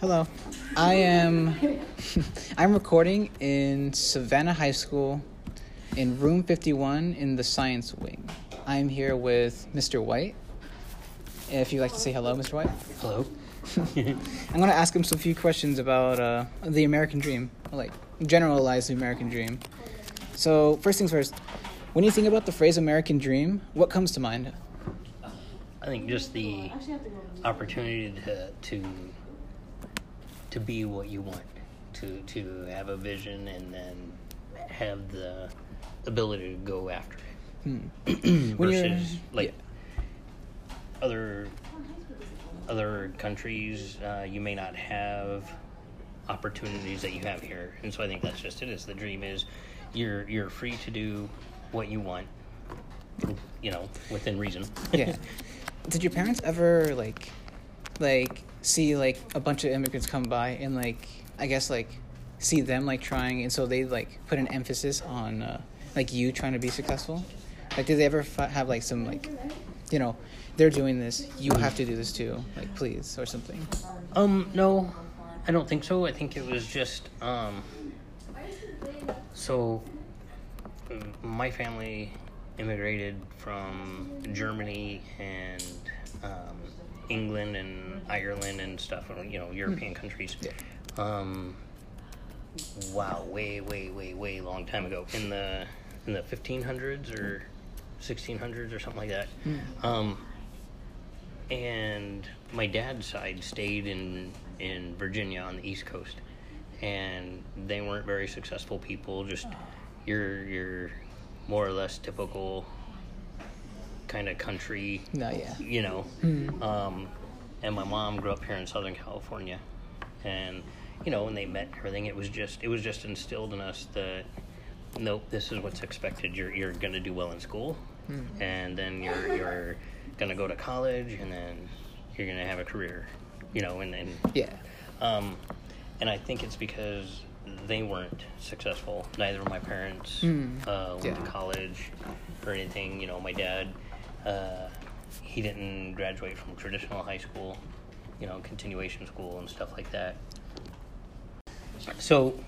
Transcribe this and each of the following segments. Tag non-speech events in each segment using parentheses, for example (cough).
Hello. I am (laughs) I'm recording in Savannah High School in room 51 in the science wing. I'm here with Mr. White. If you'd like to say hello, Mr. White. Hello. (laughs) I'm going to ask him some few questions about uh, the American dream, like generalize the American dream. So, first things first, when you think about the phrase American dream, what comes to mind? I think just the opportunity to to to be what you want, to to have a vision and then have the ability to go after it. (clears throat) When you're- Versus like other other countries, uh, you may not have opportunities that you have here, and so I think that's just it. Is the dream is you're you're free to do what you want, you know, within reason. yeah. (laughs) Did your parents ever like like see like a bunch of immigrants come by and like I guess like see them like trying and so they like put an emphasis on uh, like you trying to be successful? Like did they ever have like some like you know, they're doing this, you have to do this too, like please or something. Um, no, I don't think so. I think it was just um. So, uh, my family immigrated from Germany and um, England and Ireland and stuff. You know, European countries. Yeah. Um. Wow, way, way, way, way long time ago in the in the fifteen hundreds or sixteen hundreds or something like that. Um and my dad's side stayed in in Virginia on the East Coast, and they weren't very successful people. Just your your more or less typical kind of country, No, yeah. you know. Um, and my mom grew up here in Southern California, and you know when they met and everything, it was just it was just instilled in us that nope, this is what's expected. You're you're gonna do well in school, and then you're you're gonna go to college, and then you're gonna have a career, you know. And then Yeah. um, and I think it's because they weren't successful. Neither of my parents Mm. uh, went Yeah. to college or anything. You know, my dad, uh, he didn't graduate from traditional high school, you know, continuation school and stuff like that. So,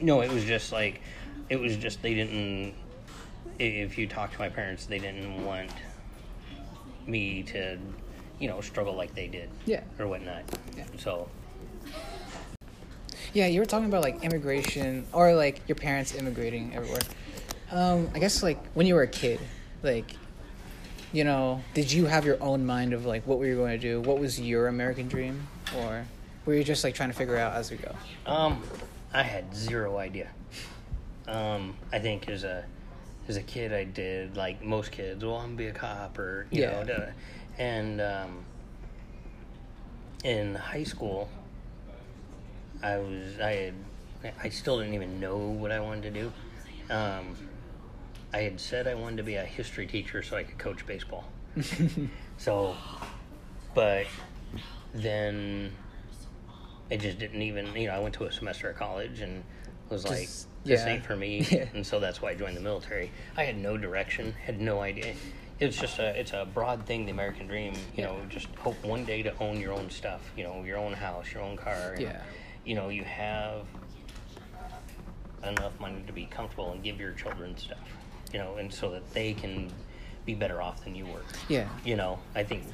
no, it was just like, it was just they didn't. If you talk to my parents, they didn't want me to, you know, struggle like they did Yeah. or whatnot. Yeah. So, Yeah, you were talking about like immigration or like your parents immigrating everywhere. Um, I guess like when you were a kid, like, you know, did you have your own mind of like what were you going to do? What was your American dream, or were you just like trying to figure out as we go? um, I had zero idea. Um, I think as a as a kid, I did like most kids. Well, I'm gonna be a cop, or you Yeah. know, and um, in high school, I was I had I still didn't even know what I wanted to do. Um, I had said I wanted to be a history teacher so I could coach baseball. (laughs) so, but then I just didn't even, you know, I went to a semester of college and was like, Just- this yeah. ain't for me. (laughs) Yeah. And so that's why I joined the military. I had no direction, had no idea. It's just a, it's a broad thing, the American dream, you know, just hope one day to own your own stuff, you know, your own house, your own car. Yeah. You know, you have enough money to be comfortable and give your children stuff, you know, and so that they can be better off than you were. Yeah, You know, I think.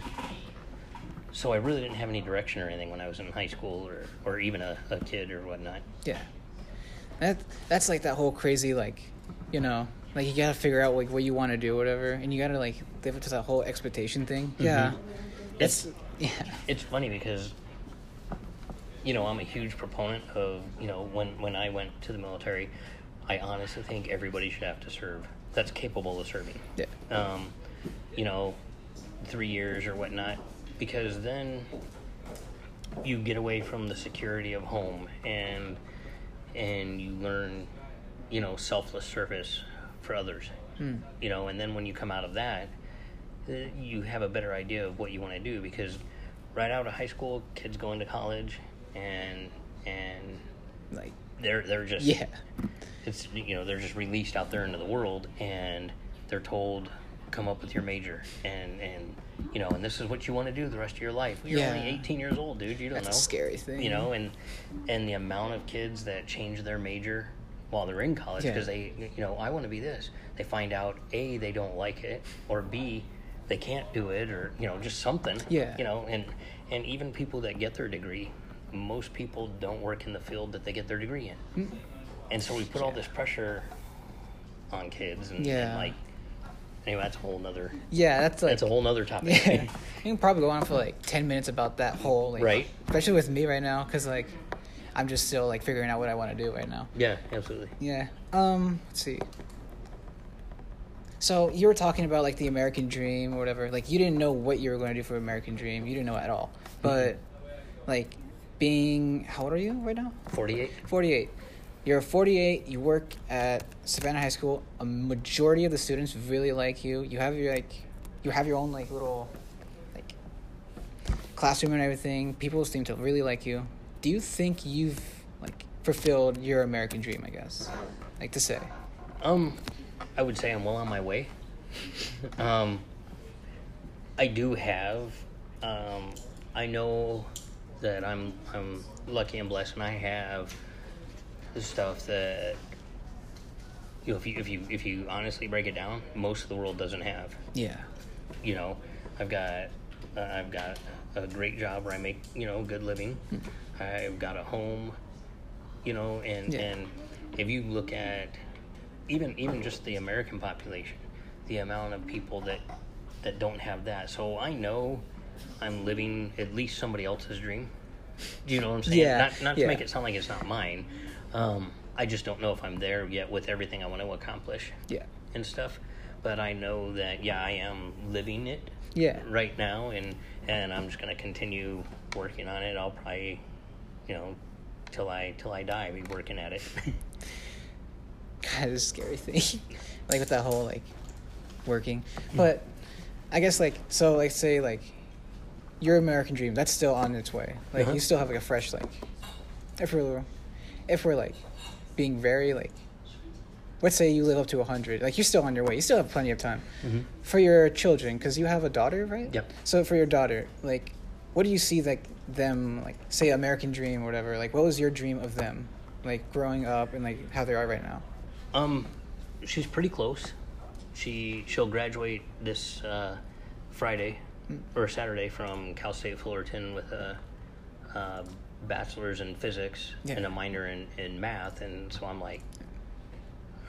So I really didn't have any direction or anything when I was in high school or, or even a, a kid or whatnot. yeah. That that's like that whole crazy like, you know, like you gotta figure out like what you want to do, whatever, and you gotta like live up to that whole expectation thing. Yeah, mm-hmm. it's yeah, It's funny because, you know, I'm a huge proponent of, you know, when, when I went to the military, I honestly think everybody should have to serve that's capable of serving. yeah, um, you know, three years or whatnot, because then you get away from the security of home and and you learn, you know, selfless service for others. Hmm. You know, and then when you come out of that, uh, you have a better idea of what you want to do because right out of high school, kids go into college and and like they're they're just yeah, it's you know they're just released out there into the world and they're told come up with your major and and you know and this is what you want to do the rest of your life you're Yeah. only 18 years old dude you don't That's a know scary thing. you know and and the amount of kids that change their major while they're in college Yeah. because they you know i want to be this they find out a they don't like it or b they can't do it or you know just something Yeah. you know and and even people that get their degree most people don't work in the field that they get their degree in Mm. and so we put all this pressure on kids and, and like anyway that's a whole nother Yeah, that's like that's a whole nother topic (laughs) Yeah, you can probably go on for like ten minutes about that whole like, Right. especially with me right now, because like I'm just still like figuring out what I want to do right now. yeah absolutely Yeah. Um. Let's see. So you were talking about like the American dream or whatever. Like you didn't know what you were going to do for American dream. You didn't know at all. But like being how old are you right now? 48 48. You're 48. You work at Savannah High School. A majority of the students really like you. You have your like, you have your own like little, like, classroom and everything. People seem to really like you. Do you think you've like fulfilled your American dream? I guess, like to say. Um, I would say I'm well on my way. (laughs) um, I do have. Um, I know that I'm I'm lucky and blessed, and I have the stuff that you know. If you if you if you honestly break it down, most of the world doesn't have. Yeah. You know, I've got uh, I've got a great job where I make you know good living. I've got a home. You know, and Yeah. and if you look at even even just the American population, the amount of people that that don't have that. So I know I'm living at least somebody else's dream. Do you know what I'm saying? Yeah, Not not to yeah. make it sound like it's not mine. Um, I just don't know if I'm there yet with everything I want to accomplish Yeah. and stuff. But I know that yeah, I am living it Yeah. right now, and and I'm just gonna continue working on it. I'll probably, you know, till I till I die, be working at it. (laughs) God, it's a scary thing. (laughs) like with that whole like working. But I guess like so like say like your American dream, that's still on its way. Like Uh-huh. you still have like a fresh like if we're if we're like being very like let's say you live up to 100 like you're still on your way you still have plenty of time Mhm. for your children because you have a daughter right Yep. so for your daughter like what do you see like them like say american dream or whatever like what was your dream of them like growing up and like how they are right now Um, she's pretty close. She she'll graduate this uh, Friday or Saturday from Cal State Fullerton with a, uh bachelor's in physics Yeah. and a minor in, in math, and so I'm like,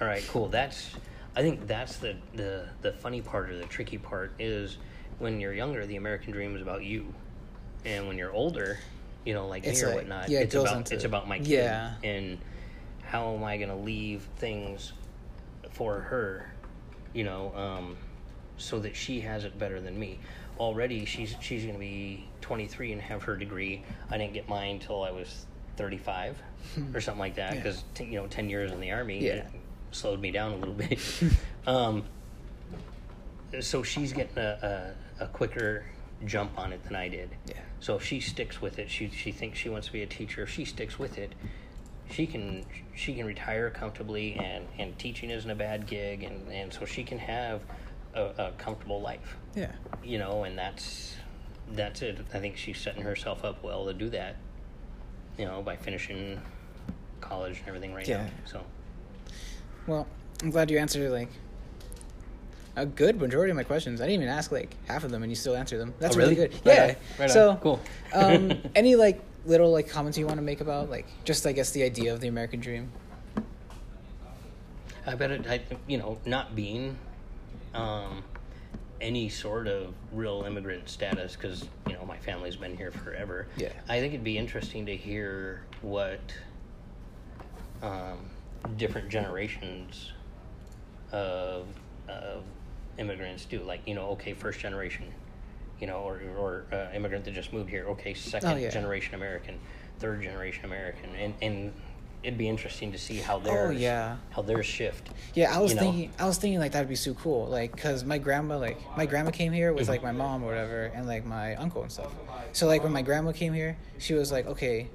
all right, cool. That's I think that's the the the funny part or the tricky part is when you're younger, the American dream is about you, and when you're older, you know, like It's me or like- whatnot, yeah, it it's goes about it's about my kid yeah. and how am I going to leave things for her, you know, um, so that she has it better than me. Already, she's she's going to be 23 and have her degree. I didn't get mine till I was 35 or something like that Yeah. because you know 10 years in the army Yeah. slowed me down a little bit. (laughs) um, so she's getting a, a, a quicker jump on it than I did. Yeah. So if she sticks with it, she she thinks she wants to be a teacher. If she sticks with it, she can she can retire comfortably, and and teaching isn't a bad gig, and and so she can have a, a comfortable life, yeah you know, and that's that's it. I think she's setting herself up well to do that, you know, by finishing college and everything right Yeah. now. So well i'm glad you answered like a good majority of my questions i didn't even ask like half of them and you still answered them that's Oh, really, really? good Right yeah on, right on. so Cool. um (laughs) any like little like comments you want to make about like just i guess the idea of the american dream I bet it, I, you know, not being um, any sort of real immigrant status, because, you know, my family's been here forever. Yeah. I think it'd be interesting to hear what um, different generations of, of immigrants do. Like, you know, okay, first generation, you know, or, or uh, immigrant that just moved here. Okay, second Oh, yeah. generation American, third generation American. And, and it'd be interesting to see how theirs, Oh, yeah. how theirs shift. Yeah, I was you know? thinking. I was thinking like that'd be so cool. Like, cause my grandma, like my grandma came here with like my mom or whatever, and like my uncle and stuff. So like when my grandma came here, she was like, okay,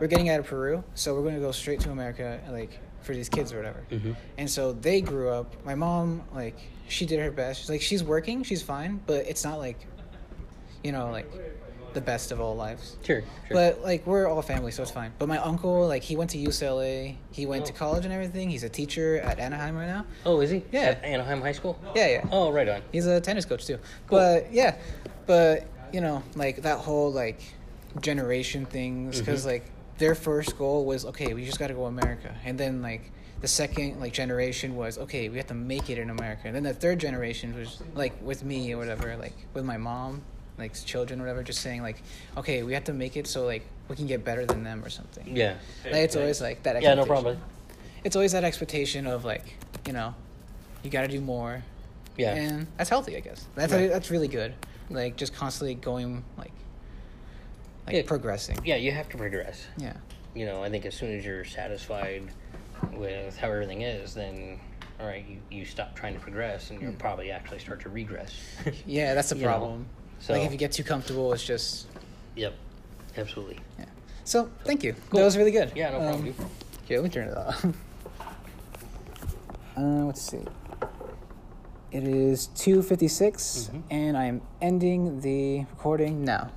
we're getting out of Peru, so we're going to go straight to America, like for these kids or whatever. Mhm. And so they grew up. My mom, like, she did her best. She's like, she's working, she's fine, but it's not like, you know, like the best of all lives. Sure. sure. But like we're all family, so it's fine. But my uncle, like, he went to UCLA. He went to Oh. college and everything. He's a teacher at Anaheim right now. oh, is he? Yeah. At Anaheim High School. Yeah, yeah. Oh, right on. He's a tennis coach too. But yeah, but you know, like that whole like generation things, because Mhm. like their first goal was okay, we just got to go America, and then like the second like generation was okay, we have to make it in America, and then the third generation was like with me or whatever, like with my mom, like children or whatever, just saying like okay, we have to make it so like we can get better than them or something. Yeah. Like it's always like that. Yeah, no problem. It's always that expectation of like you know, you got to do more Yeah. and that's healthy, I guess. That's Right. that's really good. Like just constantly going like like Yeah. progressing. yeah, you have to progress. Yeah. You know, I think as soon as you're satisfied with how everything is, then all right, you, you stop trying to progress, and you'll Hmm. probably actually start to regress. Yeah, that's the (laughs) You know, problem. So- like if you get too comfortable, it's just Yep. Absolutely. yeah. So thank you. Cool. That was really good. Yeah, no Um, problem. Here, let me turn it off. (laughs) uh, let's see. It is two and I'm ending the recording now.